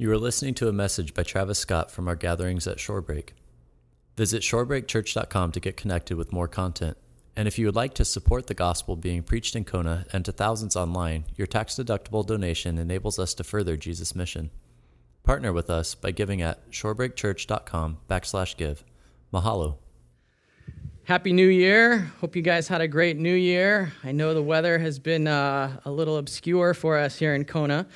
You are listening to a message by Travis Scott from our gatherings at Shorebreak. Visit shorebreakchurch.com to get connected with more content. And if you would like to support the gospel being preached in Kona and to thousands online, your tax deductible donation enables us to further Jesus' mission. Partner with us by giving at shorebreakchurch.com backslash give. Mahalo. Happy New Year. Hope you guys had a great New Year. I know the weather has been uh, a little obscure for us here in Kona,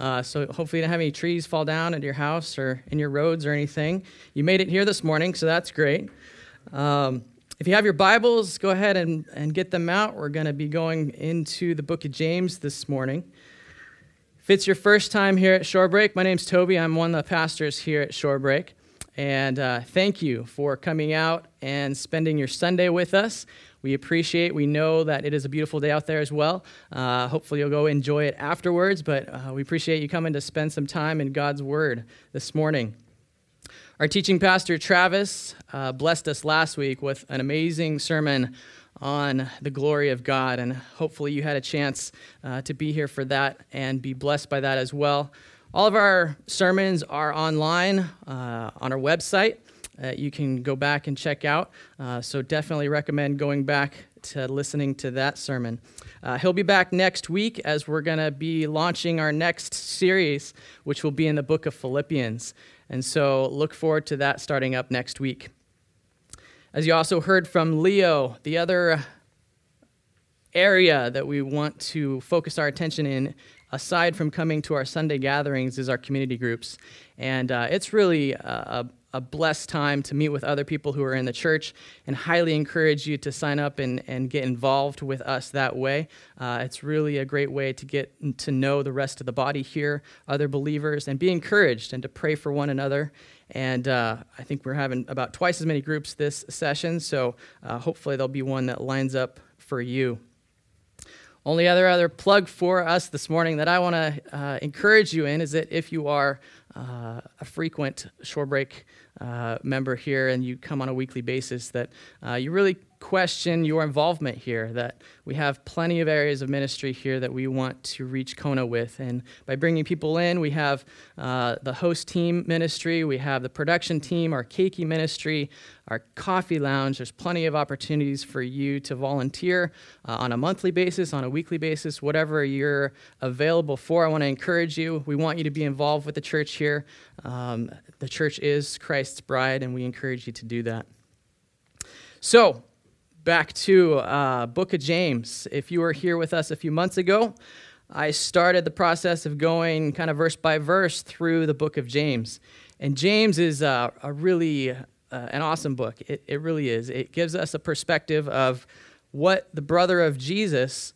uh, so hopefully you don't have any trees fall down at your house or in your roads or anything. You made it here this morning, so that's great. Um, if you have your Bibles, go ahead and, and get them out. We're going to be going into the book of James this morning. If it's your first time here at Shorebreak, my name's Toby. I'm one of the pastors here at Shorebreak. And uh, thank you for coming out and spending your Sunday with us. We appreciate, we know that it is a beautiful day out there as well. Uh, hopefully, you'll go enjoy it afterwards, but uh, we appreciate you coming to spend some time in God's Word this morning. Our teaching pastor, Travis, uh, blessed us last week with an amazing sermon on the glory of God, and hopefully, you had a chance uh, to be here for that and be blessed by that as well. All of our sermons are online uh, on our website. Uh, you can go back and check out. Uh, so definitely recommend going back to listening to that sermon. Uh, he'll be back next week as we're going to be launching our next series, which will be in the book of Philippians. And so look forward to that starting up next week. As you also heard from Leo, the other area that we want to focus our attention in aside from coming to our Sunday gatherings, is our community groups. And uh, it's really a, a, blessed time to meet with other people who are in the church and highly encourage you to sign up and, and get involved with us that way. Uh, it's really a great way to get to know the rest of the body here, other believers, and be encouraged and to pray for one another. And uh, I think we're having about twice as many groups this session, so uh, hopefully there'll be one that lines up for you. Only other other plug for us this morning that I want to uh, encourage you in is that if you are uh, a frequent Shorebreak uh, member here and you come on a weekly basis, that uh, you really question your involvement here, that we have plenty of areas of ministry here that we want to reach Kona with. And by bringing people in, we have uh, the host team ministry, we have the production team, our keiki ministry, our coffee lounge. There's plenty of opportunities for you to volunteer uh, on a monthly basis, on a weekly basis, whatever you're available for. I want to encourage you. We want you to be involved with the church here. Um, the church is Christ's bride, and we encourage you to do that. So, back to uh, book of james. If you were here with us a few months ago i started the process of going kind of verse by verse through the book of james. And james is uh, a really uh, an awesome book. It, it really is. It gives us a perspective of what the brother of jesus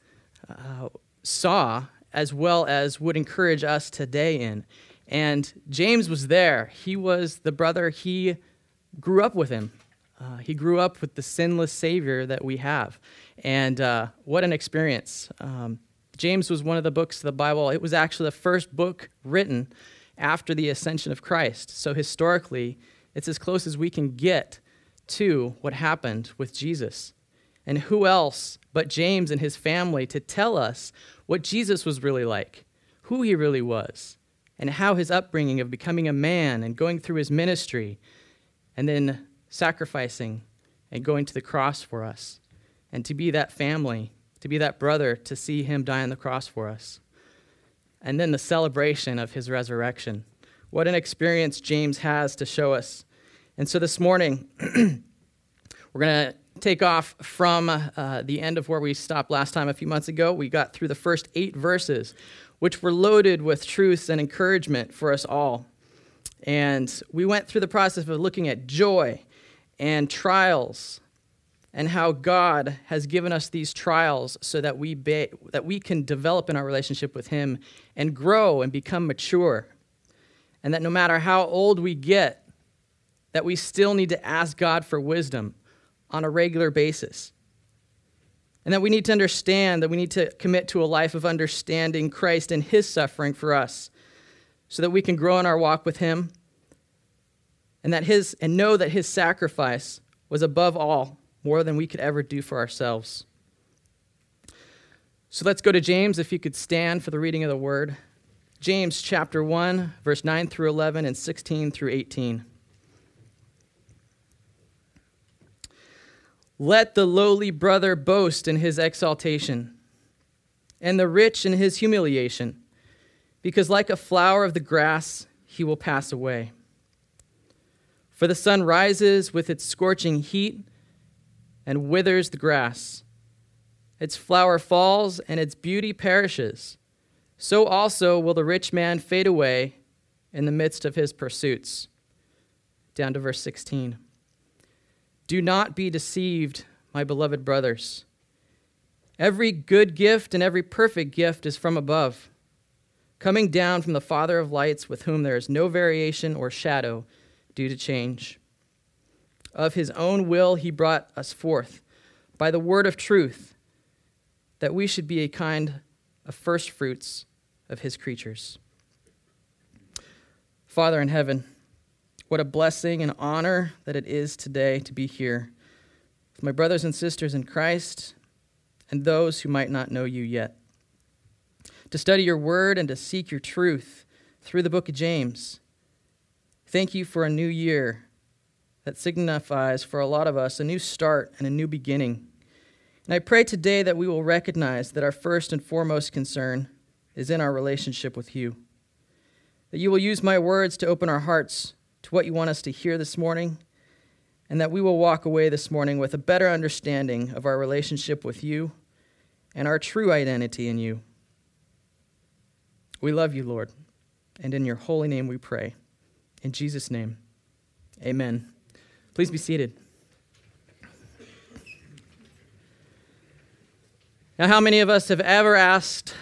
uh, saw as well as would encourage us today in. And james was there. He was the brother he grew up with him uh, he grew up with the sinless Savior that we have. And uh, what an experience. Um, James was one of the books of the Bible, it was actually the first book written after the ascension of Christ. So historically, it's as close as we can get to what happened with Jesus. And who else but James and his family to tell us what Jesus was really like, who he really was, and how his upbringing of becoming a man and going through his ministry, and then sacrificing and going to the cross for us, and to be that family, to be that brother, to see him die on the cross for us. And then the celebration of his resurrection. What an experience James has to show us. And so this morning, we're going to take off from uh, the end of where we stopped last time a few months ago. We got through the first eight verses, which were loaded with truths and encouragement for us all. And we went through the process of looking at joy and trials and how God has given us these trials so that we, be, that we can develop in our relationship with Him and grow and become mature. And that no matter how old we get, that we still need to ask God for wisdom on a regular basis. And that we need to understand that we need to commit to a life of understanding Christ and His suffering for us so that we can grow in our walk with Him and that his and know that his sacrifice was above all more than we could ever do for ourselves. So let's go to James if you could stand for the reading of the word. James chapter 1, verse 9 through 11 and 16 through 18. Let the lowly brother boast in his exaltation, and the rich in his humiliation, because like a flower of the grass, he will pass away. For the sun rises with its scorching heat and withers the grass. Its flower falls, and its beauty perishes. So also will the rich man fade away in the midst of his pursuits. Down to verse 16. Do not be deceived, my beloved brothers. Every good gift and every perfect gift is from above, coming down from the Father of lights, with whom there is no variation or shadow due to change. Of his own will, he brought us forth by the word of truth, that we should be a kind of first fruits of his creatures. Father in heaven, what a blessing and honor that it is today to be here with my brothers and sisters in Christ and those who might not know you yet. To study your word and to seek your truth through the book of James. Thank you for a new year that signifies for a lot of us a new start and a new beginning. And I pray today that we will recognize that our first and foremost concern is in our relationship with you. That you will use my words to open our hearts to what you want us to hear this morning, and that we will walk away this morning with a better understanding of our relationship with you and our true identity in you. We love you, Lord, and in your holy name we pray. In Jesus' name, amen. Please be seated. Now, how many of us have ever asked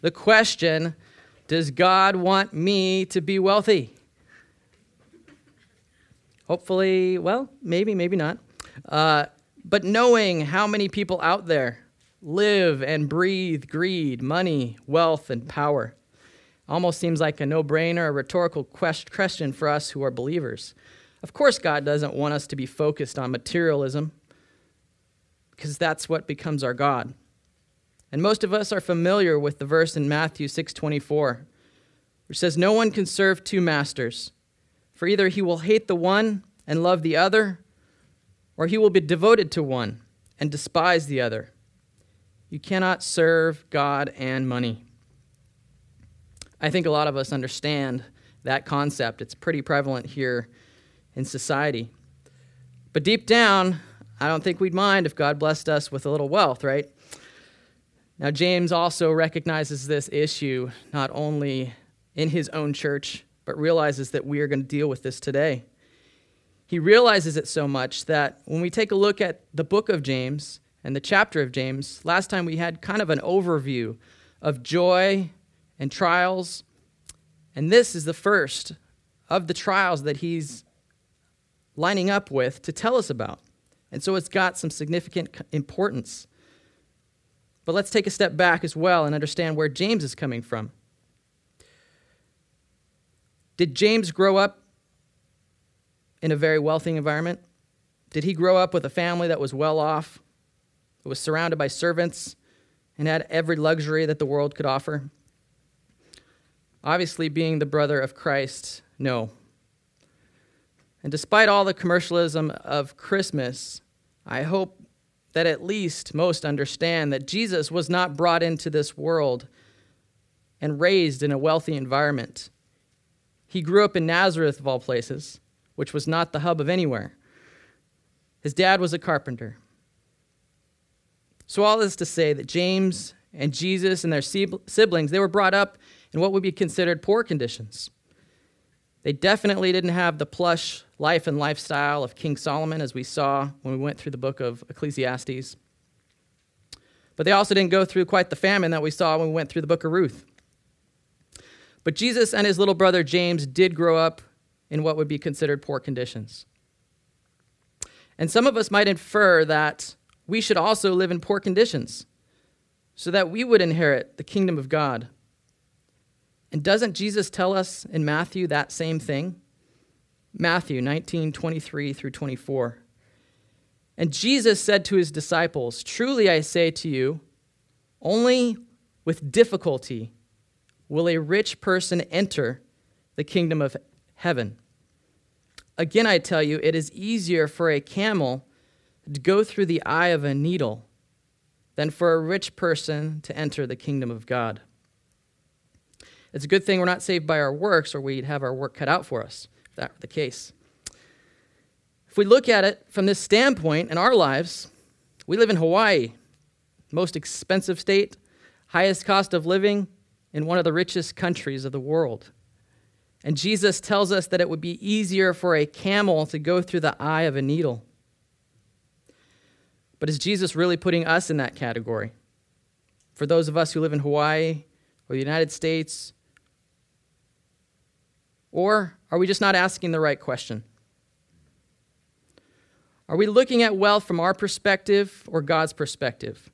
the question Does God want me to be wealthy? Hopefully, well, maybe, maybe not. Uh, but knowing how many people out there live and breathe greed, money, wealth, and power almost seems like a no brainer, a rhetorical question for us who are believers. Of course, God doesn't want us to be focused on materialism because that's what becomes our God. And most of us are familiar with the verse in Matthew 6:24, which says no one can serve two masters. For either he will hate the one and love the other, or he will be devoted to one and despise the other. You cannot serve God and money. I think a lot of us understand that concept. It's pretty prevalent here in society. But deep down, I don't think we'd mind if God blessed us with a little wealth, right? Now, James also recognizes this issue not only in his own church, but realizes that we are going to deal with this today. He realizes it so much that when we take a look at the book of James and the chapter of James, last time we had kind of an overview of joy and trials. And this is the first of the trials that he's lining up with to tell us about. And so it's got some significant importance. But let's take a step back as well and understand where James is coming from. Did James grow up in a very wealthy environment? Did he grow up with a family that was well off, that was surrounded by servants, and had every luxury that the world could offer? Obviously, being the brother of Christ, no. And despite all the commercialism of Christmas, I hope that at least most understand that Jesus was not brought into this world and raised in a wealthy environment. He grew up in Nazareth, of all places, which was not the hub of anywhere. His dad was a carpenter. So, all this to say that James and Jesus and their siblings, they were brought up in what would be considered poor conditions. They definitely didn't have the plush life and lifestyle of King Solomon, as we saw when we went through the book of Ecclesiastes. But they also didn't go through quite the famine that we saw when we went through the book of Ruth. But Jesus and his little brother James did grow up in what would be considered poor conditions. And some of us might infer that we should also live in poor conditions so that we would inherit the kingdom of God. And doesn't Jesus tell us in Matthew that same thing? Matthew 19, 23 through 24. And Jesus said to his disciples, Truly I say to you, only with difficulty will a rich person enter the kingdom of heaven? Again, I tell you, it is easier for a camel to go through the eye of a needle than for a rich person to enter the kingdom of God. It's a good thing we're not saved by our works, or we'd have our work cut out for us, if that were the case. If we look at it from this standpoint in our lives, we live in Hawaii, most expensive state, highest cost of living in one of the richest countries of the world. And Jesus tells us that it would be easier for a camel to go through the eye of a needle. But is Jesus really putting us in that category? For those of us who live in Hawaii or the United States? Or are we just not asking the right question? Are we looking at wealth from our perspective or God's perspective?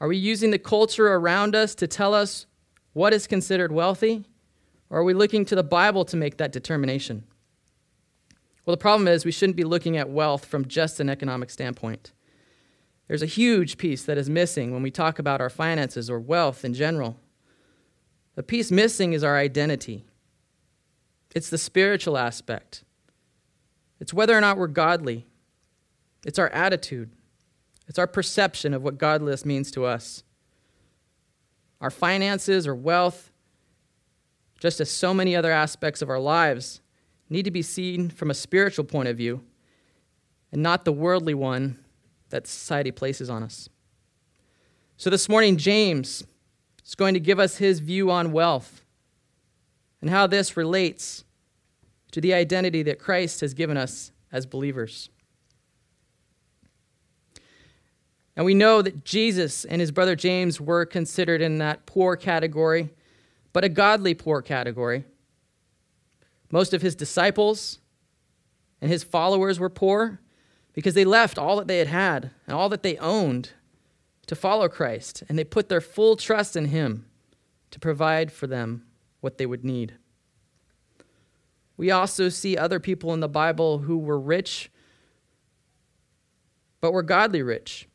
Are we using the culture around us to tell us what is considered wealthy? Or are we looking to the Bible to make that determination? Well, the problem is we shouldn't be looking at wealth from just an economic standpoint. There's a huge piece that is missing when we talk about our finances or wealth in general. The piece missing is our identity. It's the spiritual aspect. It's whether or not we're godly. It's our attitude. It's our perception of what godliness means to us. Our finances or wealth just as so many other aspects of our lives, need to be seen from a spiritual point of view and not the worldly one that society places on us. So this morning, James is going to give us his view on wealth and how this relates to the identity that Christ has given us as believers. And we know that Jesus and his brother James were considered in that poor category but a godly poor category. Most of his disciples and his followers were poor because they left all that they had had and all that they owned to follow Christ, and they put their full trust in him to provide for them what they would need. We also see other people in the Bible who were rich, but were godly rich.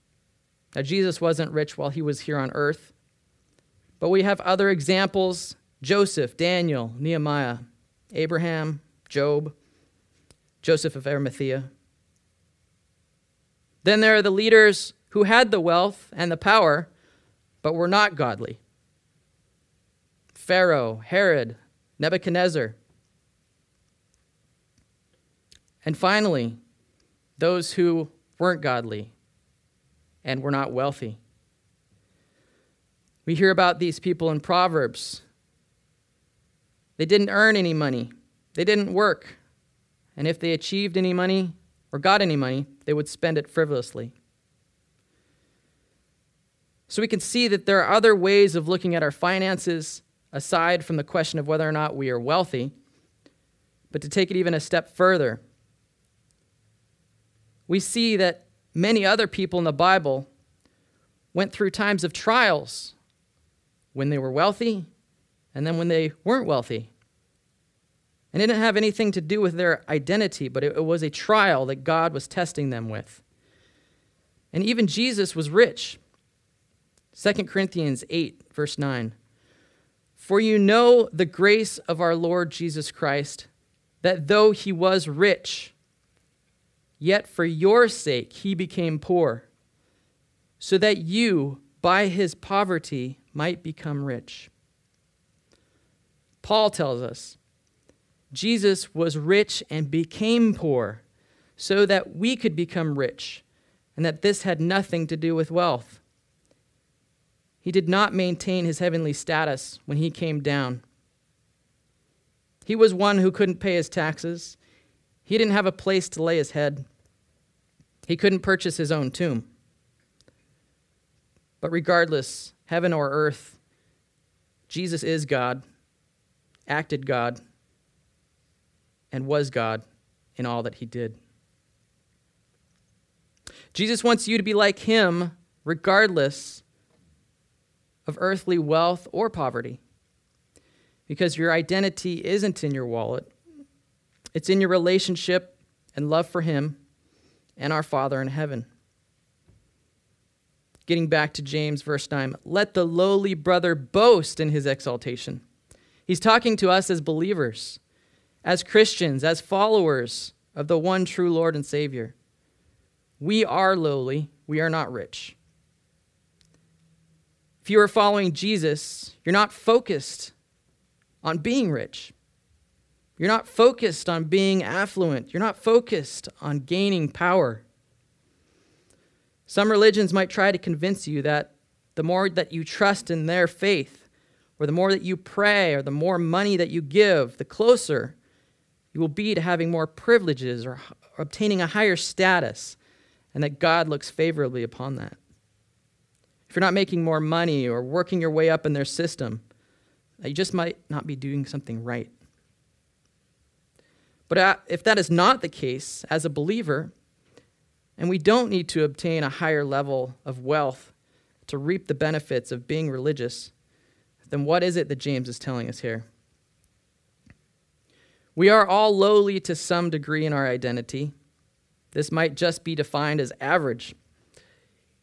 Now, Jesus wasn't rich while he was here on earth, but we have other examples Joseph, Daniel, Nehemiah, Abraham, Job, Joseph of Arimathea. Then there are the leaders who had the wealth and the power, but were not godly Pharaoh, Herod, Nebuchadnezzar. And finally, those who weren't godly and were not wealthy. We hear about these people in Proverbs. They didn't earn any money, they didn't work. And if they achieved any money or got any money, they would spend it frivolously. So we can see that there are other ways of looking at our finances aside from the question of whether or not we are wealthy. But to take it even a step further, we see that many other people in the Bible went through times of trials when they were wealthy and then when they weren't wealthy. And it didn't have anything to do with their identity, but it, was a trial that God was testing them with. And even Jesus was rich. 2 Corinthians 8, verse 9. For you know the grace of our Lord Jesus Christ, that though he was rich, yet for your sake he became poor, so that you, by his poverty, might become rich. Paul tells us Jesus was rich and became poor so that we could become rich, and that this had nothing to do with wealth. He did not maintain his heavenly status when he came down. He was one who couldn't pay his taxes. He didn't have a place to lay his head. He couldn't purchase his own tomb. But regardless, heaven or earth, Jesus is God, acted God, and was God in all that he did. Jesus wants you to be like him regardless of earthly wealth or poverty. Because your identity isn't in your wallet, it's in your relationship and love for him and our Father in heaven. Getting back to James, verse 9 let the lowly brother boast in his exaltation He's talking to us as believers, as Christians, as followers of the one true Lord and Savior. We are lowly, we are not rich. If you are following Jesus, you're not focused on being rich. You're not focused on being affluent. You're not focused on gaining power. Some religions might try to convince you that the more that you trust in their faith, or the more that you pray, or the more money that you give, the closer you will be to having more privileges or, obtaining a higher status, and that God looks favorably upon that. If you're not making more money or working your way up in their system, you just might not be doing something right. But if that is not the case, as a believer, and we don't need to obtain a higher level of wealth to reap the benefits of being religious, then what is it that James is telling us here? We are all lowly to some degree in our identity. This might just be defined as average.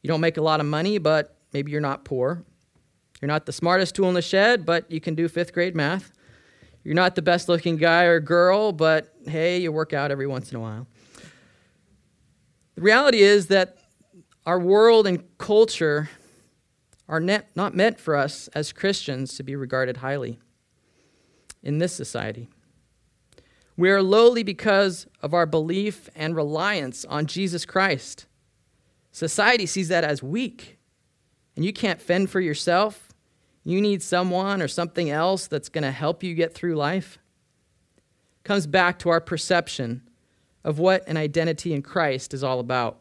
You don't make a lot of money, but maybe you're not poor. You're not the smartest tool in the shed, but you can do fifth grade math. You're not the best looking guy or girl, but hey, you work out every once in a while. The reality is that our world and culture are not meant for us as Christians to be regarded highly in this society. We are lowly because of our belief and reliance on Jesus Christ. Society sees that as weak, and you can't fend for yourself. You need someone or something else that's going to help you get through life. Comes back to our perception of what an identity in Christ is all about.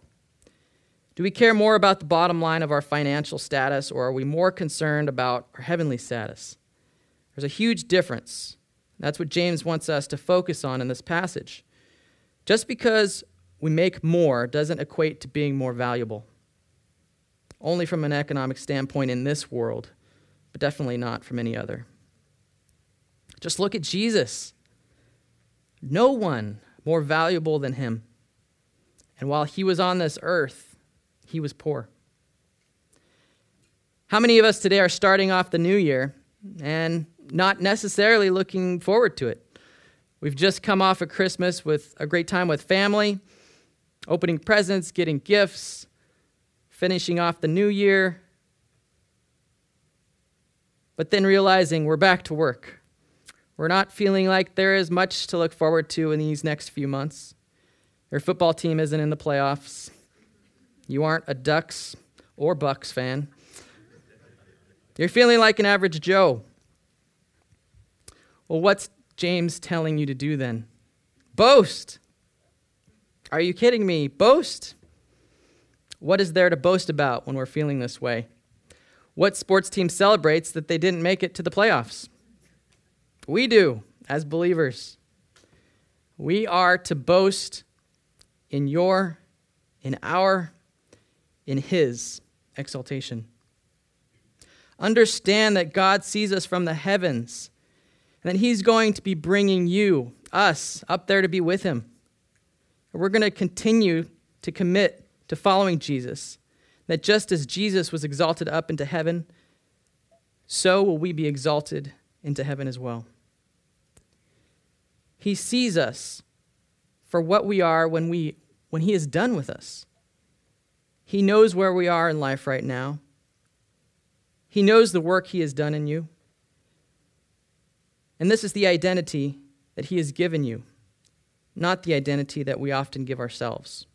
Do we care more about the bottom line of our financial status, or are we more concerned about our heavenly status? There's a huge difference. That's what James wants us to focus on in this passage. Just because we make more doesn't equate to being more valuable. Only from an economic standpoint in this world, but definitely not from any other. Just look at Jesus. No one more valuable than him. And while he was on this earth, he was poor. How many of us today are starting off the new year and not necessarily looking forward to it? We've just come off of Christmas with a great time with family, opening presents, getting gifts, finishing off the new year, but then realizing we're back to work. We're not feeling like there is much to look forward to in these next few months. Your football team isn't in the playoffs. You aren't a Ducks or Bucks fan. You're feeling like an average Joe. Well, what's James telling you to do then? Boast. Are you kidding me? Boast. What is there to boast about when we're feeling this way? What sports team celebrates that they didn't make it to the playoffs? We do, as believers. We are to boast in your, in our in His exaltation. Understand that God sees us from the heavens and that He's going to be bringing you, us, up there to be with Him. We're going to continue to commit to following Jesus. That just as Jesus was exalted up into heaven, so will we be exalted into heaven as well. He sees us for what we are when, we, when He is done with us. He knows where we are in life right now. He knows the work He has done in you. And this is the identity that He has given you, not the identity that we often give ourselves.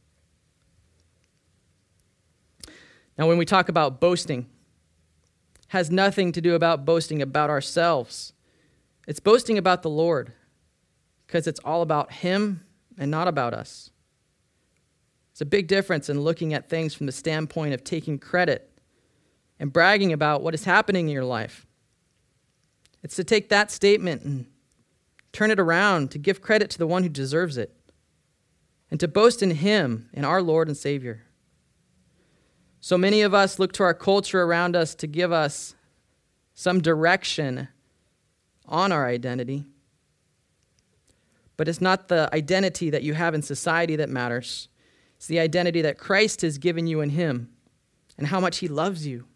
Now, when we talk about boasting, has nothing to do about boasting about ourselves. It's boasting about the Lord because it's all about Him and not about us. It's a big difference in looking at things from the standpoint of taking credit and bragging about what is happening in your life. It's to take that statement and turn it around to give credit to the one who deserves it and to boast in Him, in our Lord and Savior. So many of us look to our culture around us to give us some direction on our identity. But it's not the identity that you have in society that matters. It's the identity that Christ has given you in Him and how much He loves you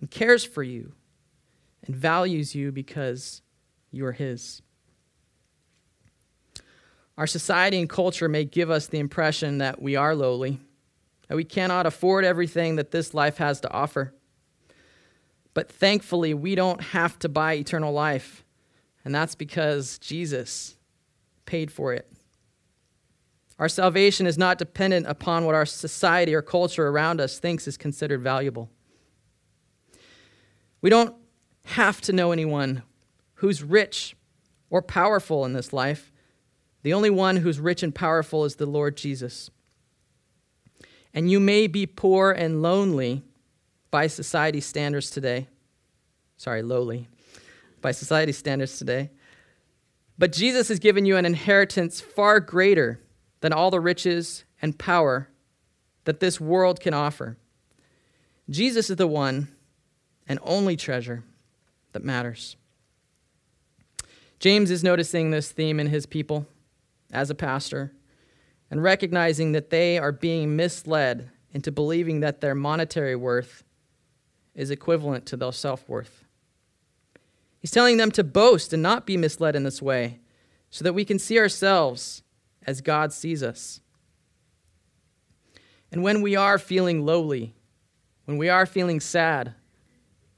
and cares for you and values you because You are His. Our society and culture may give us the impression that we are lowly, that we cannot afford everything that this life has to offer. But thankfully, we don't have to buy eternal life, and that's because Jesus paid for it. Our salvation is not dependent upon what our society or culture around us thinks is considered valuable. We don't have to know anyone who's rich or powerful in this life. The only one who's rich and powerful is the Lord Jesus. And you may be poor and lonely by society standards today. Sorry, lowly. By society standards today. But Jesus has given you an inheritance far greater than all the riches and power that this world can offer. Jesus is the one and only treasure that matters. James is noticing this theme in his people as a pastor and recognizing that they are being misled into believing that their monetary worth is equivalent to their self worth. He's telling them to boast and not be misled in this way so that we can see ourselves as God sees us. And when we are feeling lowly, when we are feeling sad,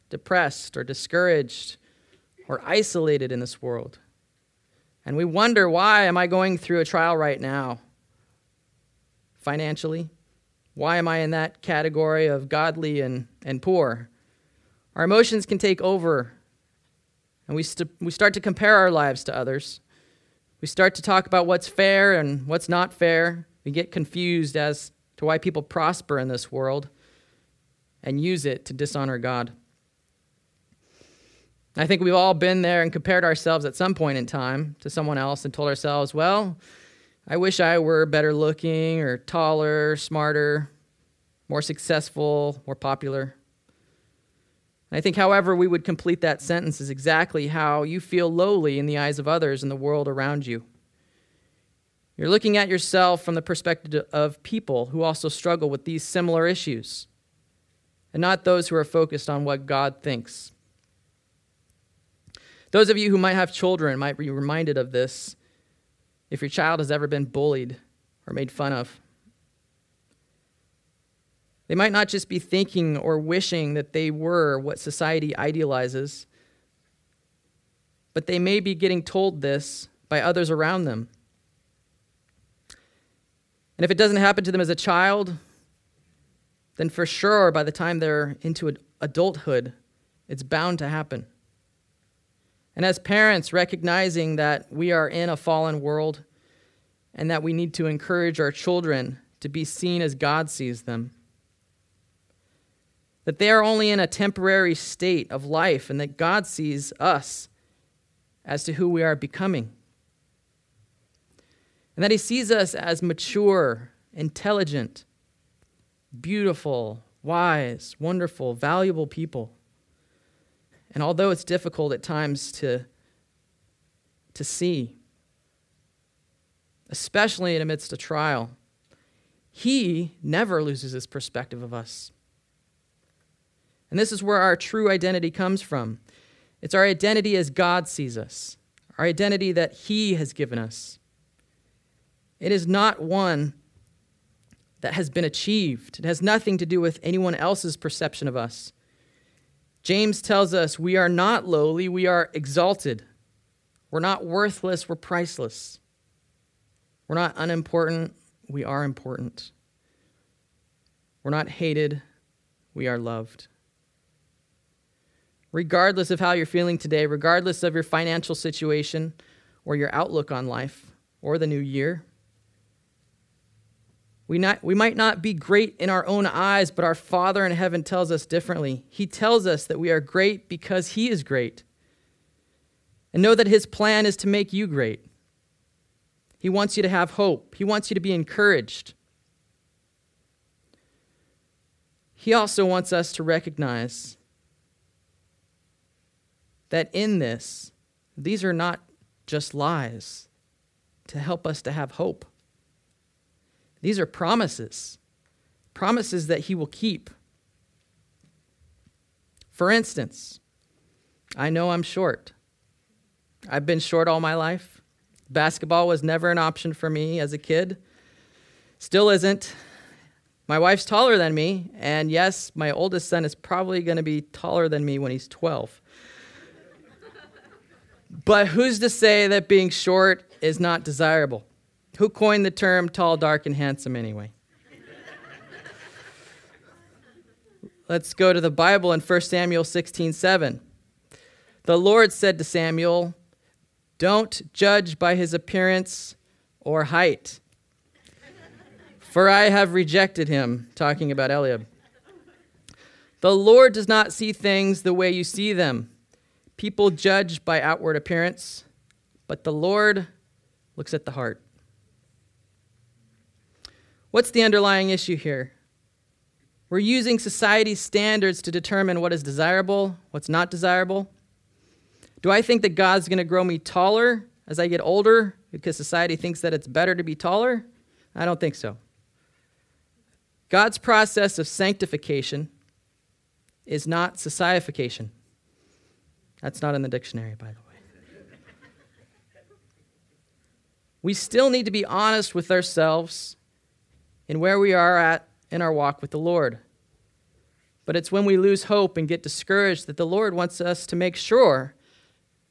depressed, or discouraged, or isolated in this world, and we wonder, why am I going through a trial right now? Financially? Why am I in that category of godly and, and poor? Our emotions can take over, and we, st- we start to compare our lives to others. We start to talk about what's fair and what's not fair. We get confused as to why people prosper in this world and use it to dishonor God. I think we've all been there and compared ourselves at some point in time to someone else and told ourselves, well, I wish I were better looking or taller, smarter, more successful, more popular. I think, however, we would complete that sentence is exactly how you feel lowly in the eyes of others and the world around you. You're looking at yourself from the perspective of people who also struggle with these similar issues, and not those who are focused on what God thinks. Those of you who might have children might be reminded of this if your child has ever been bullied or made fun of. They might not just be thinking or wishing that they were what society idealizes, but they may be getting told this by others around them. And if it doesn't happen to them as a child, then for sure by the time they're into adulthood, it's bound to happen. And as parents, recognizing that we are in a fallen world and that we need to encourage our children to be seen as God sees them that they are only in a temporary state of life and that God sees us as to who we are becoming. And that He sees us as mature, intelligent, beautiful, wise, wonderful, valuable people. And although it's difficult at times to, to see, especially in amidst a trial, He never loses His perspective of us. And this is where our true identity comes from. It's our identity as God sees us, our identity that He has given us. It is not one that has been achieved, it has nothing to do with anyone else's perception of us. James tells us we are not lowly, we are exalted. We're not worthless, we're priceless. We're not unimportant, we are important. We're not hated, we are loved regardless of how you're feeling today, regardless of your financial situation or your outlook on life or the new year. We, not, we might not be great in our own eyes, but our Father in heaven tells us differently. He tells us that we are great because He is great. And know that His plan is to make you great. He wants you to have hope, He wants you to be encouraged. He also wants us to recognize that in this, these are not just lies to help us to have hope. These are promises, promises that He will keep. For instance, I know I'm short. I've been short all my life. Basketball was never an option for me as a kid. Still isn't. My wife's taller than me, and yes, my oldest son is probably going to be taller than me when he's 12. but who's to say that being short is not desirable? Who coined the term tall, dark, and handsome anyway? Let's go to the Bible in 1 Samuel 16 7. The Lord said to Samuel, Don't judge by his appearance or height for I have rejected him, talking about Eliab. The Lord does not see things the way you see them. People judge by outward appearance, but the Lord looks at the heart. What's the underlying issue here? We're using society's standards to determine what is desirable, what's not desirable. Do I think that God's going to grow me taller as I get older because society thinks that it's better to be taller? I don't think so. God's process of sanctification is not sociification. That's not in the dictionary, by the way. we still need to be honest with ourselves in where we are at in our walk with the Lord. But it's when we lose hope and get discouraged that the Lord wants us to make sure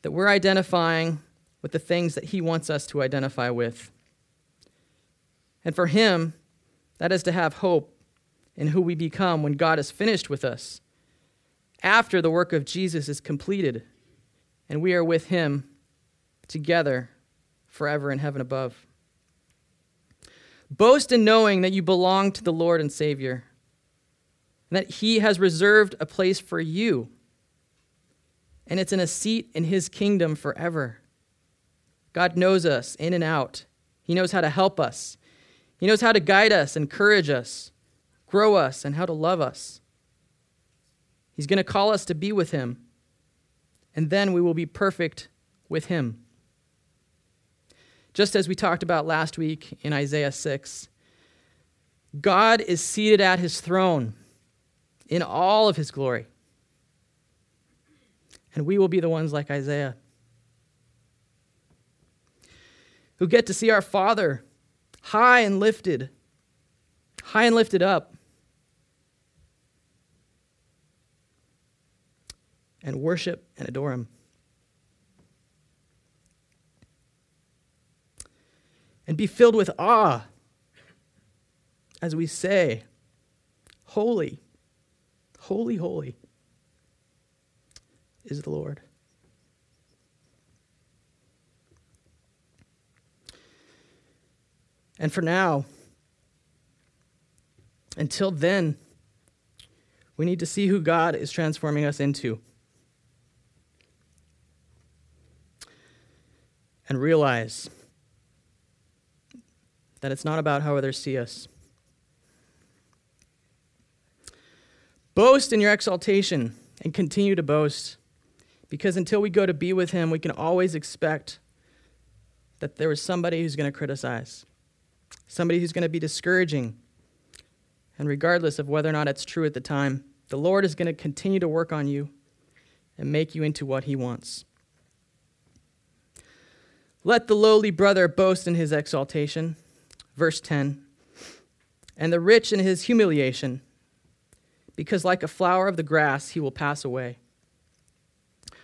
that we're identifying with the things that He wants us to identify with. And for Him, that is to have hope in who we become when God is finished with us, after the work of Jesus is completed, and we are with Him together forever in heaven above. Boast in knowing that you belong to the Lord and Savior, and that He has reserved a place for you, and it's in a seat in His kingdom forever. God knows us in and out. He knows how to help us. He knows how to guide us, encourage us, grow us, and how to love us. He's going to call us to be with Him, and then we will be perfect with Him. Just as we talked about last week in Isaiah 6, God is seated at His throne in all of His glory. And we will be the ones like Isaiah who get to see our Father high and lifted, high and lifted up. And worship and adore him. And be filled with awe as we say, Holy, holy, holy is the Lord. And for now, until then, we need to see who God is transforming us into. And realize that it's not about how others see us. Boast in your exaltation and continue to boast, because until we go to be with Him, we can always expect that there is somebody who's going to criticize somebody who's going to be discouraging. And regardless of whether or not it's true at the time, the Lord is going to continue to work on you and make you into what He wants. Let the lowly brother boast in his exaltation. Verse 10. And the rich in his humiliation, because like a flower of the grass he will pass away.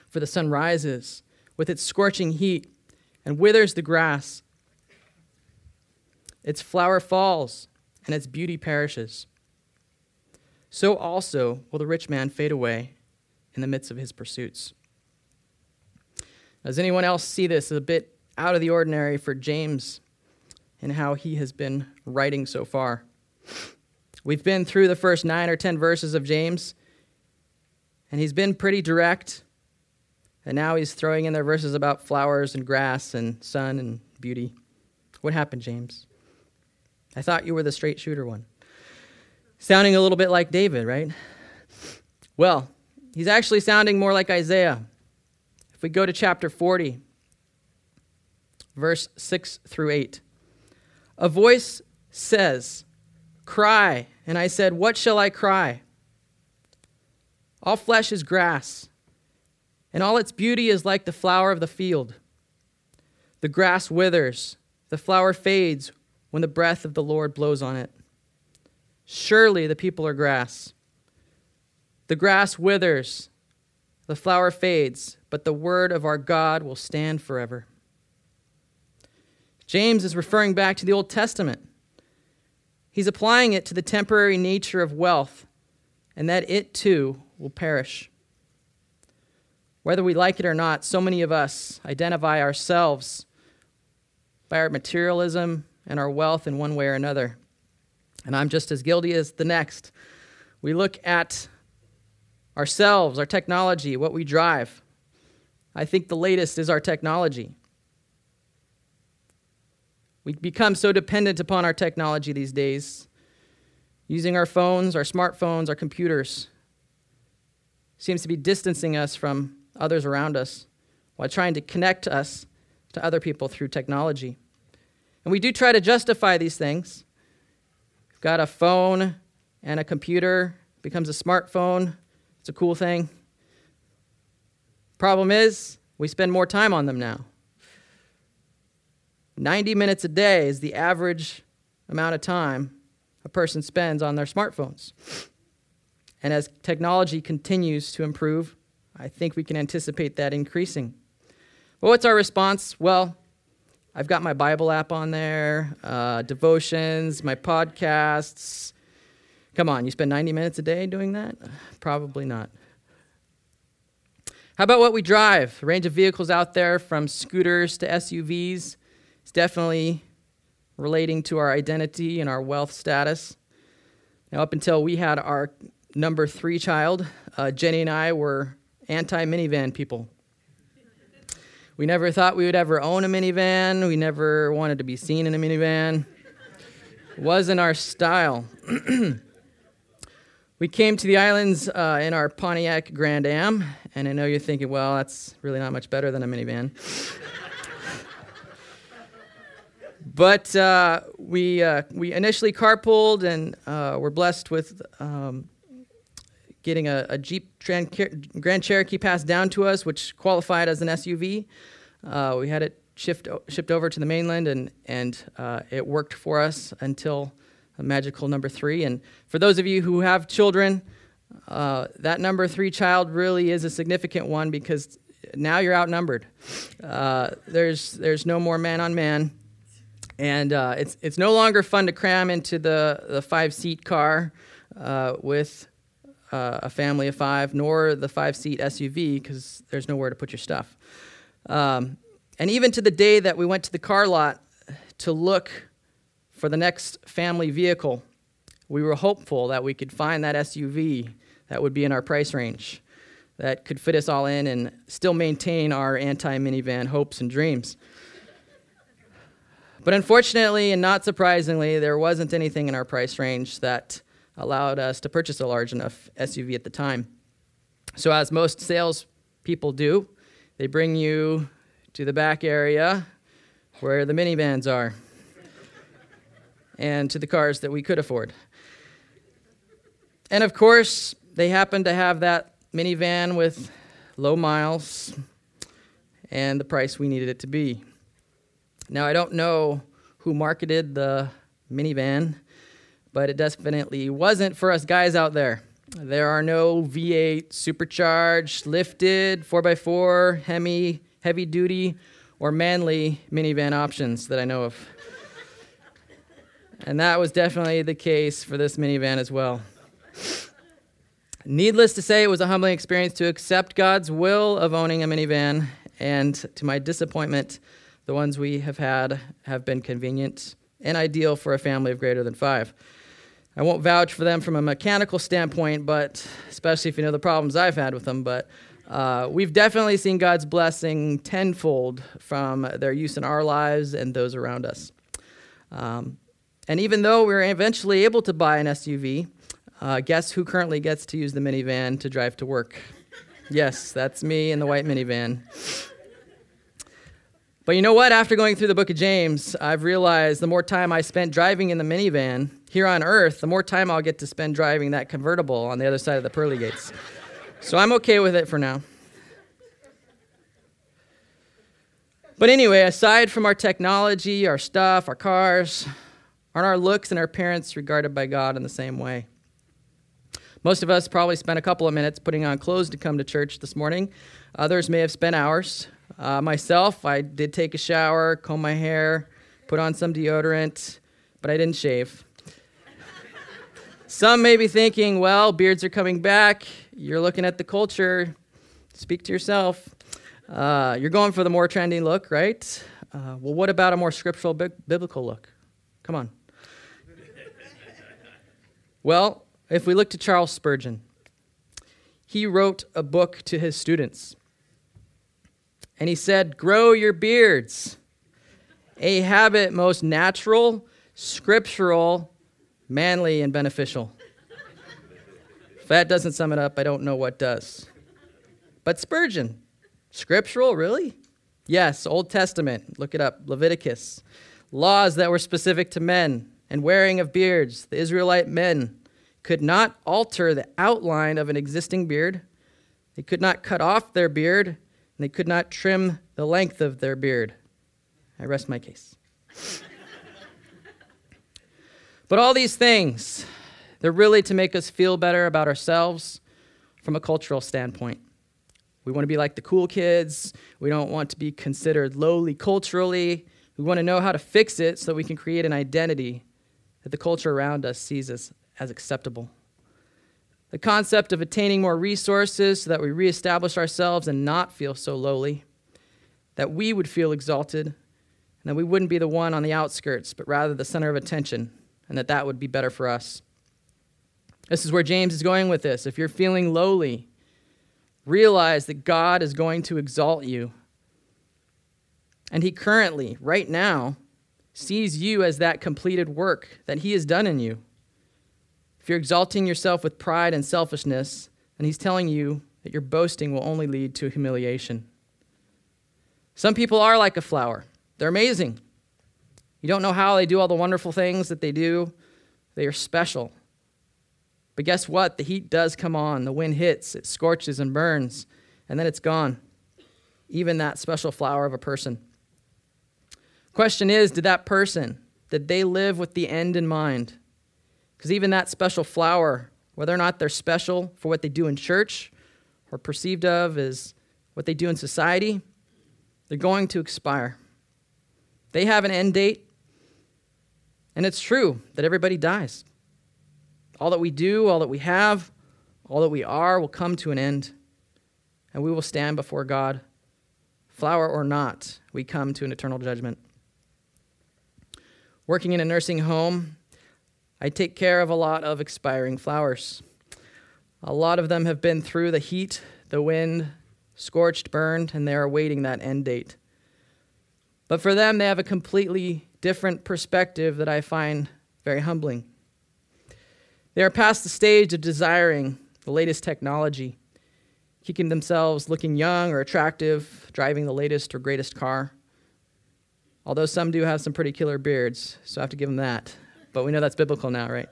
For the sun rises with its scorching heat and withers the grass its flower falls, and its beauty perishes. So also will the rich man fade away in the midst of his pursuits. Does anyone else see this as a bit out of the ordinary for James and how he has been writing so far? We've been through the first nine or ten verses of James, and he's been pretty direct. And now he's throwing in there verses about flowers and grass and sun and beauty. What happened, James? I thought you were the straight shooter one. Sounding a little bit like David, right? Well, he's actually sounding more like Isaiah. If we go to chapter 40, verse 6 through 8, a voice says, Cry. And I said, What shall I cry? All flesh is grass, and all its beauty is like the flower of the field. The grass withers, the flower fades when the breath of the Lord blows on it. Surely the people are grass. The grass withers, the flower fades, but the word of our God will stand forever. James is referring back to the Old Testament. He's applying it to the temporary nature of wealth and that it too will perish. Whether we like it or not, so many of us identify ourselves by our materialism and our wealth in one way or another. And I'm just as guilty as the next. We look at ourselves, our technology, what we drive. I think the latest is our technology. We become so dependent upon our technology these days, using our phones, our smartphones, our computers. Seems to be distancing us from others around us while trying to connect us to other people through technology. And we do try to justify these things. We've got a phone and a computer, becomes a smartphone. It's a cool thing. Problem is, we spend more time on them now. 90 minutes a day is the average amount of time a person spends on their smartphones. And as technology continues to improve, I think we can anticipate that increasing. Well, what's our response? Well, I've got my Bible app on there, uh, devotions, my podcasts. Come on, you spend 90 minutes a day doing that? Probably not. How about what we drive? Range of vehicles out there from scooters to SUVs. Definitely relating to our identity and our wealth status. Now, up until we had our number three child, uh, Jenny and I were anti minivan people. We never thought we would ever own a minivan. We never wanted to be seen in a minivan. Wasn't our style. we came to the islands uh, in our Pontiac Grand Am, and I know you're thinking, well, that's really not much better than a minivan. But uh, we, uh, we initially carpooled and uh, were blessed with um, getting a, a Jeep Grand Cherokee passed down to us, which qualified as an SUV. Uh, we had it shipped, shipped over to the mainland, and, and uh, it worked for us until magical number three. And for those of you who have children, uh, that number three child really is a significant one because now you're outnumbered. there's, there's no more man on man. And uh, it's, it's no longer fun to cram into the, the five seat car uh, with uh, a family of five, nor the five seat SUV because there's nowhere to put your stuff. Um, and even to the day that we went to the car lot to look for the next family vehicle, we were hopeful that we could find that SUV that would be in our price range, that could fit us all in and still maintain our anti minivan hopes and dreams. But unfortunately, and not surprisingly, there wasn't anything in our price range that allowed us to purchase a large enough SUV at the time. So, as most sales people do, they bring you to the back area where the minivans are and to the cars that we could afford. And of course, they happen to have that minivan with low miles and the price we needed it to be. Now, I don't know who marketed the minivan, but it definitely wasn't for us guys out there. There are no V8 supercharged, lifted, 4x4, Hemi, heavy duty, or manly minivan options that I know of. and that was definitely the case for this minivan as well. Needless to say, it was a humbling experience to accept God's will of owning a minivan, and to my disappointment, the ones we have had have been convenient and ideal for a family of greater than five. I won't vouch for them from a mechanical standpoint, but especially if you know the problems I've had with them. But uh, we've definitely seen God's blessing tenfold from their use in our lives and those around us. Um, and even though we are eventually able to buy an SUV, uh, guess who currently gets to use the minivan to drive to work? yes, that's me in the white minivan. But you know what? After going through the book of James, I've realized the more time I spent driving in the minivan here on earth, the more time I'll get to spend driving that convertible on the other side of the pearly gates. So I'm okay with it for now. But anyway, aside from our technology, our stuff, our cars, aren't our looks and our appearance regarded by God in the same way? Most of us probably spent a couple of minutes putting on clothes to come to church this morning. Others may have spent hours. Uh, myself, I did take a shower, comb my hair, put on some deodorant, but I didn't shave. Some may be thinking, well, beards are coming back. You're looking at the culture. Speak to yourself. Uh, you're going for the more trendy look, right? Uh, well, what about a more scriptural, bi- biblical look? Come on. well, if we look to Charles Spurgeon, he wrote a book to his students. And he said, Grow your beards, a habit most natural, scriptural, manly, and beneficial. if that doesn't sum it up, I don't know what does. But Spurgeon, Scriptural, really? Yes, Old Testament. Look it up. Leviticus. Laws that were specific to men and wearing of beards. The Israelite men could not alter the outline of an existing beard. They could not cut off their beard, and they could not trim the length of their beard. I rest my case. but all these things, they're really to make us feel better about ourselves from a cultural standpoint. We want to be like the cool kids. We don't want to be considered lowly culturally. We want to know how to fix it so we can create an identity that the culture around us sees as, as acceptable. The concept of attaining more resources so that we reestablish ourselves and not feel so lowly, that we would feel exalted, and that we wouldn't be the one on the outskirts, but rather the center of attention, and that that would be better for us. This is where James is going with this. If you're feeling lowly, realize that God is going to exalt you. And He currently, right now, sees you as that completed work that He has done in you. If you're exalting yourself with pride and selfishness, then He's telling you that your boasting will only lead to humiliation. Some people are like a flower, they're amazing. You don't know how they do all the wonderful things that they do, they are special. But guess what? The heat does come on, the wind hits, it scorches and burns, and then it's gone. Even that special flower of a person. Question is, did that person, did they live with the end in mind? Because even that special flower, whether or not they're special for what they do in church or perceived of as what they do in society, they're going to expire. They have an end date, and it's true that everybody dies. All that we do, all that we have, all that we are will come to an end, and we will stand before God. Flower or not, we come to an eternal judgment. Working in a nursing home, I take care of a lot of expiring flowers. A lot of them have been through the heat, the wind, scorched, burned, and they are awaiting that end date. But for them, they have a completely different perspective that I find very humbling. They are past the stage of desiring the latest technology, keeping themselves looking young or attractive, driving the latest or greatest car. Although some do have some pretty killer beards, so I have to give them that. But we know that's biblical now, right?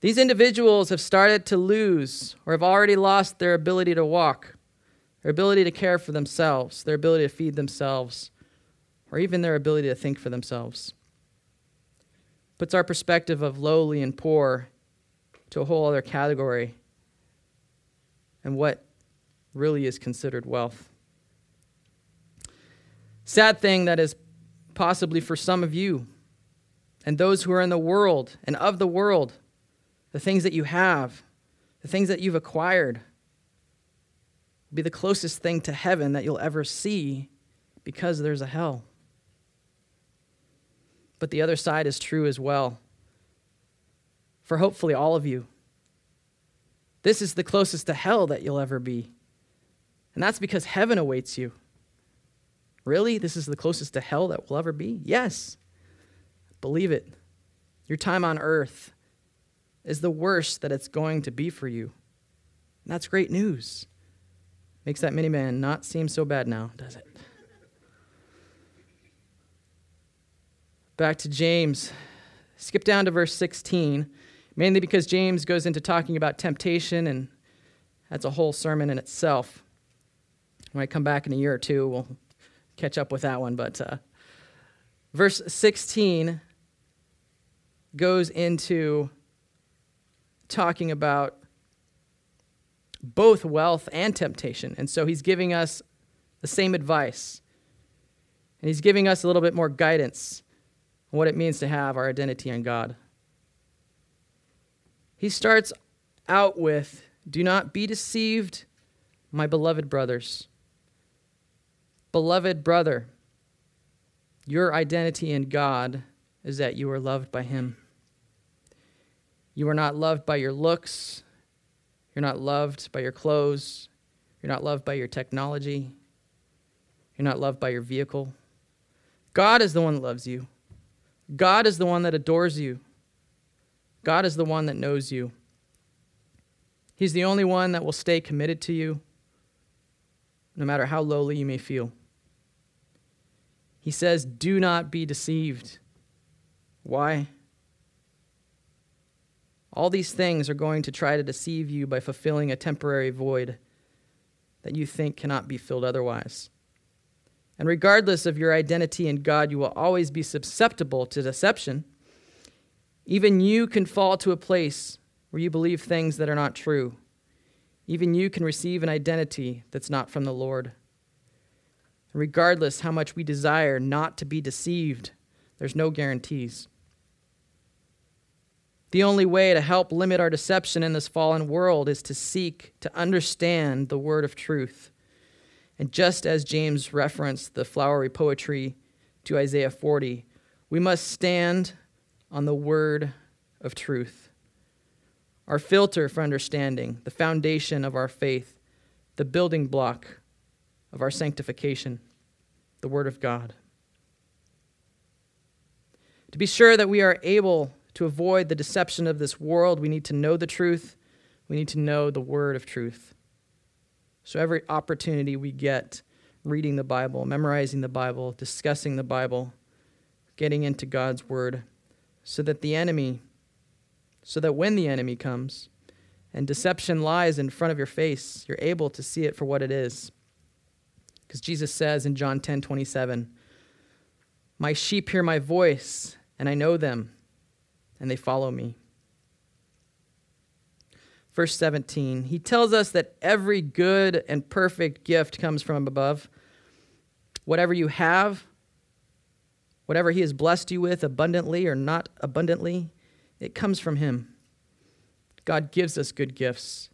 These individuals have started to lose or have already lost their ability to walk, their ability to care for themselves, their ability to feed themselves, or even their ability to think for themselves puts our perspective of lowly and poor to a whole other category and what really is considered wealth. Sad thing that is possibly for some of you and those who are in the world and of the world, the things that you have, the things that you've acquired, will be the closest thing to heaven that you'll ever see because there's a hell but the other side is true as well. For hopefully all of you. This is the closest to hell that you'll ever be. And that's because heaven awaits you. Really? This is the closest to hell that will ever be? Yes. Believe it. Your time on earth is the worst that it's going to be for you. And that's great news. Makes that minivan not seem so bad now, does it? back to James. Skip down to verse 16, mainly because James goes into talking about temptation, and that's a whole sermon in itself. When I come back in a year or two, we'll catch up with that one. But uh, verse 16 goes into talking about both wealth and temptation. And so he's giving us the same advice. And he's giving us a little bit more guidance on what it means to have our identity in God. He starts out with Do not be deceived, my beloved brothers. Beloved brother, your identity in God is that you are loved by Him. You are not loved by your looks. You're not loved by your clothes. You're not loved by your technology. You're not loved by your vehicle. God is the one that loves you. God is the one that adores you. God is the one that knows you. He's the only one that will stay committed to you, no matter how lowly you may feel. He says, Do not be deceived. Why? All these things are going to try to deceive you by fulfilling a temporary void that you think cannot be filled otherwise. And regardless of your identity in God, you will always be susceptible to deception. Even you can fall to a place where you believe things that are not true. Even you can receive an identity that's not from the Lord. Regardless how much we desire not to be deceived, there's no guarantees. The only way to help limit our deception in this fallen world is to seek to understand the word of truth. And just as James referenced the flowery poetry to Isaiah 40, we must stand on the word of truth. Our filter for understanding, the foundation of our faith, the building block of our sanctification, the word of God. To be sure that we are able to avoid the deception of this world, we need to know the truth. We need to know the word of truth. So, every opportunity we get, reading the Bible, memorizing the Bible, discussing the Bible, getting into God's word, so that the enemy, so that when the enemy comes and deception lies in front of your face, you're able to see it for what it is. Because Jesus says in John 10 27, My sheep hear my voice, and I know them and they follow me. Verse 17, he tells us that every good and perfect gift comes from above. Whatever you have, whatever he has blessed you with abundantly or not abundantly, it comes from him. God gives us good gifts.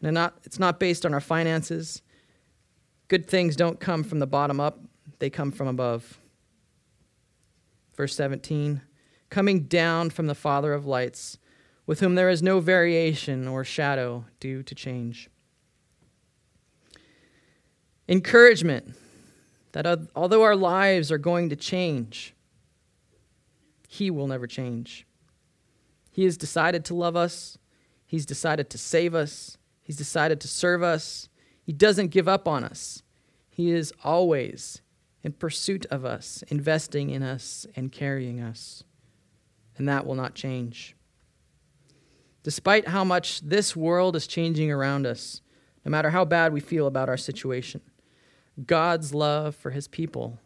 And it's not based on our finances. Good things don't come from the bottom up, they come from above. Verse 17 coming down from the Father of lights, with whom there is no variation or shadow due to change. Encouragement that although our lives are going to change, He will never change. He has decided to love us, He's decided to save us, He's decided to serve us. He doesn't give up on us. He is always in pursuit of us, investing in us, and carrying us and that will not change. Despite how much this world is changing around us, no matter how bad we feel about our situation, God's love for his people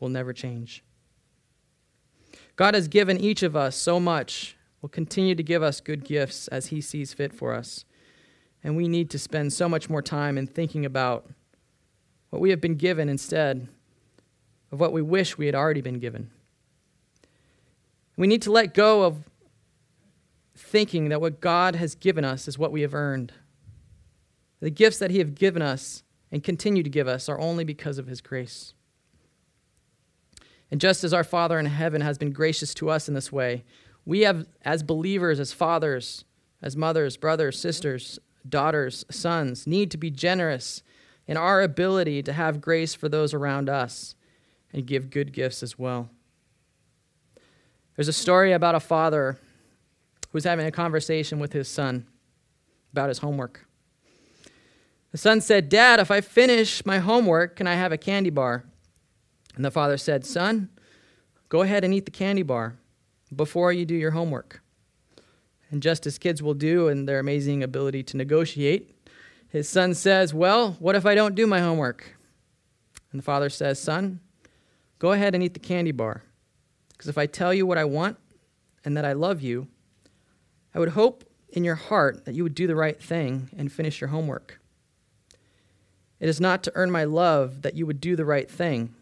will never change. God has given each of us so much, will continue to give us good gifts as he sees fit for us. And we need to spend so much more time in thinking about what we have been given instead of what we wish we had already been given. We need to let go of thinking that what God has given us is what we have earned. The gifts that He has given us and continue to give us are only because of His grace. And just as our Father in heaven has been gracious to us in this way, we have, as believers, as fathers, as mothers, brothers, sisters, daughters, sons, need to be generous in our ability to have grace for those around us and give good gifts as well. There's a story about a father who was having a conversation with his son about his homework. The son said, Dad, if I finish my homework, can I have a candy bar? And the father said, Son, go ahead and eat the candy bar before you do your homework. And just as kids will do in their amazing ability to negotiate His son says, Well, what if I don't do my homework? And the father says, Son, go ahead and eat the candy bar. Because if I tell you what I want and that I love you, I would hope in your heart that you would do the right thing and finish your homework. It is not to earn my love that you would do the right thing,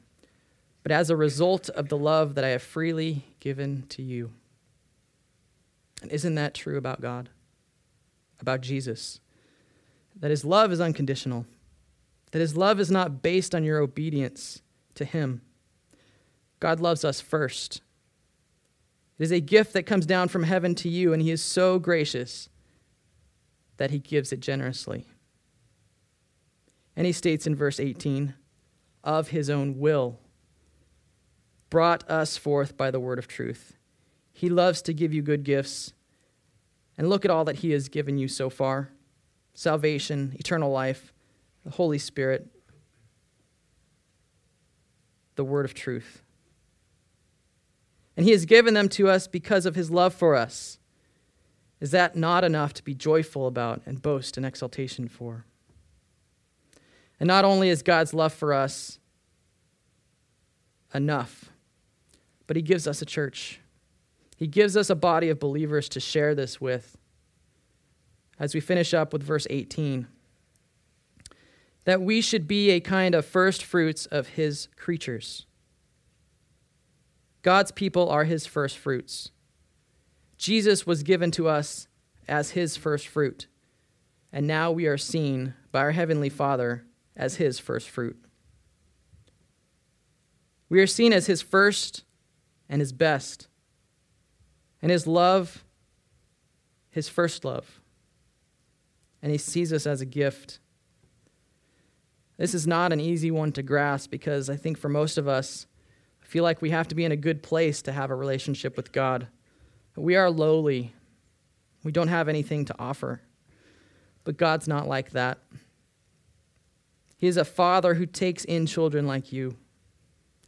but as a result of the love that I have freely given to you. And isn't that true about God? About Jesus? That his love is unconditional, that his love is not based on your obedience to him. God loves us first. It is a gift that comes down from heaven to you, and he is so gracious that he gives it generously. And he states in verse 18, of his own will, brought us forth by the word of truth. He loves to give you good gifts. And look at all that he has given you so far salvation, eternal life, the Holy Spirit, the word of truth. And he has given them to us because of his love for us. Is that not enough to be joyful about and boast in exultation for? And not only is God's love for us enough, but He gives us a church. He gives us a body of believers to share this with. As we finish up with verse 18, that we should be a kind of first fruits of His creatures. God's people are His first fruits. Jesus was given to us as His first fruit, and now we are seen by our Heavenly Father as his first fruit. We are seen as his first and his best, and his love, his first love. And he sees us as a gift. This is not an easy one to grasp because I think for most of us, feel like we have to be in a good place to have a relationship with God. We are lowly, we don't have anything to offer. But God's not like that. He is a father who takes in children like you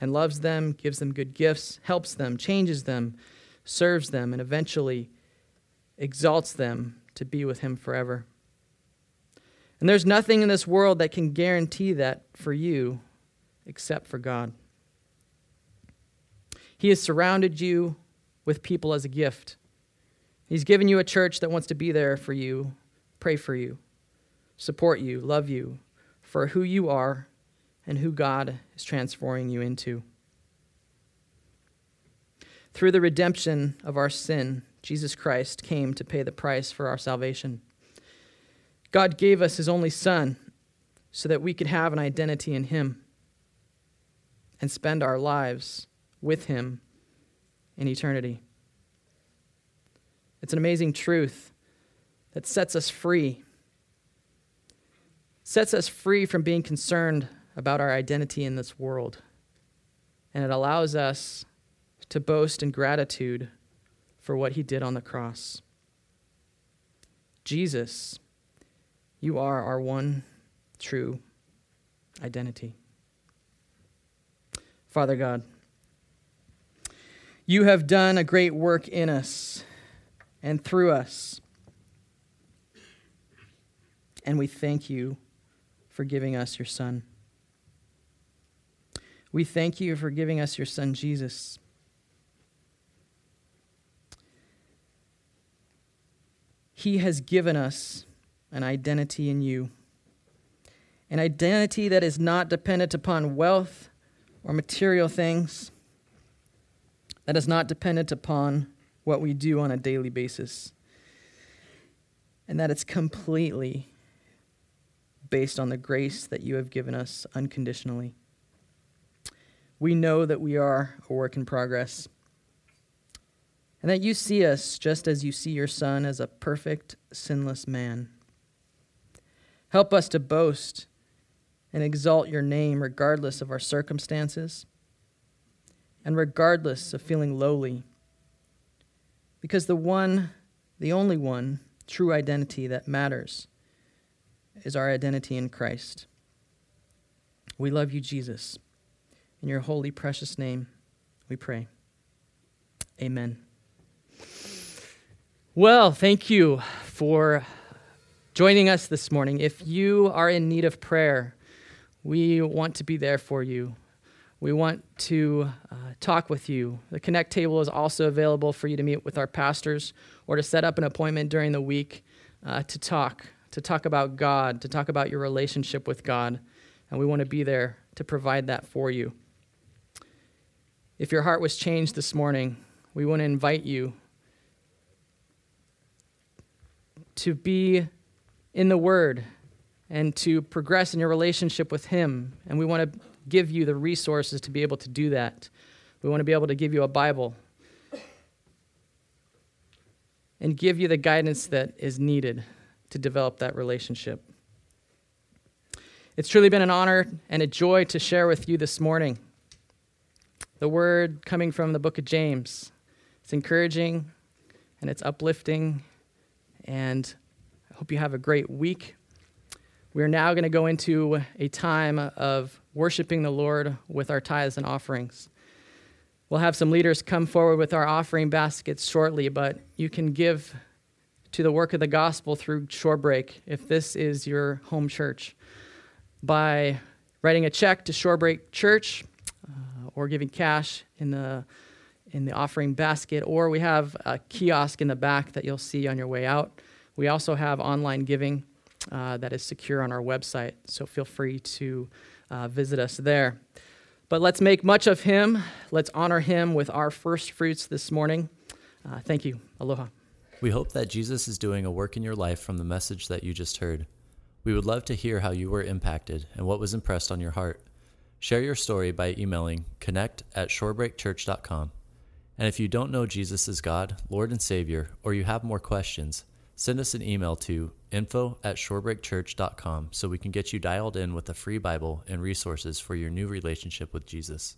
and loves them, gives them good gifts, helps them, changes them, serves them, and eventually exalts them to be with him forever. And there's nothing in this world that can guarantee that for you except for God. He has surrounded you with people as a gift. He's given you a church that wants to be there for you, pray for you, support you, love you, for who you are and who God is transforming you into. Through the redemption of our sin, Jesus Christ came to pay the price for our salvation. God gave us his only Son so that we could have an identity in him and spend our lives with him in eternity. It's an amazing truth that sets us free sets us free from being concerned about our identity in this world. And it allows us to boast in gratitude for what he did on the cross. Jesus, you are our one true identity. Father God, you have done a great work in us and through us. And we thank you for giving us your Son. We thank you for giving us your Son, Jesus. He has given us an identity in you, an identity that is not dependent upon wealth or material things, that is not dependent upon what we do on a daily basis, and that it's completely based on the grace that you have given us unconditionally. We know that we are a work in progress, and that you see us just as you see your Son as a perfect, sinless man. Help us to boast and exalt your name regardless of our circumstances and regardless of feeling lowly. Because the one, the only one, true identity that matters is our identity in Christ. We love you, Jesus. In your holy, precious name, we pray. Amen. Well, thank you for joining us this morning. If you are in need of prayer, we want to be there for you. We want to uh, talk with you. The Connect table is also available for you to meet with our pastors or to set up an appointment during the week uh, to talk, to talk about God, to talk about your relationship with God. And we want to be there to provide that for you. If your heart was changed this morning, we want to invite you to be in the Word and to progress in your relationship with Him. And we want to give you the resources to be able to do that. We want to be able to give you a Bible and give you the guidance that is needed to develop that relationship. It's truly been an honor and a joy to share with you this morning the word coming from the book of James. It's encouraging and it's uplifting, and I hope you have a great week. We're now going to go into a time of worshiping the Lord with our tithes and offerings. We'll have some leaders come forward with our offering baskets shortly, but you can give to the work of the gospel through Shorebreak if this is your home church by writing a check to Shorebreak Church uh, or giving cash in the in the offering basket, or we have a kiosk in the back that you'll see on your way out. We also have online giving uh, that is secure on our website, so feel free to uh, visit us there. But let's make much of him. Let's honor him with our first fruits this morning. Uh, thank you. Aloha. We hope that Jesus is doing a work in your life from the message that you just heard. We would love to hear how you were impacted and what was impressed on your heart. Share your story by emailing connect at shorebreakchurch.com. And if you don't know Jesus as God, Lord, and Savior, or you have more questions, send us an email to info at shorebreakchurch.com so we can get you dialed in with a free Bible and resources for your new relationship with Jesus.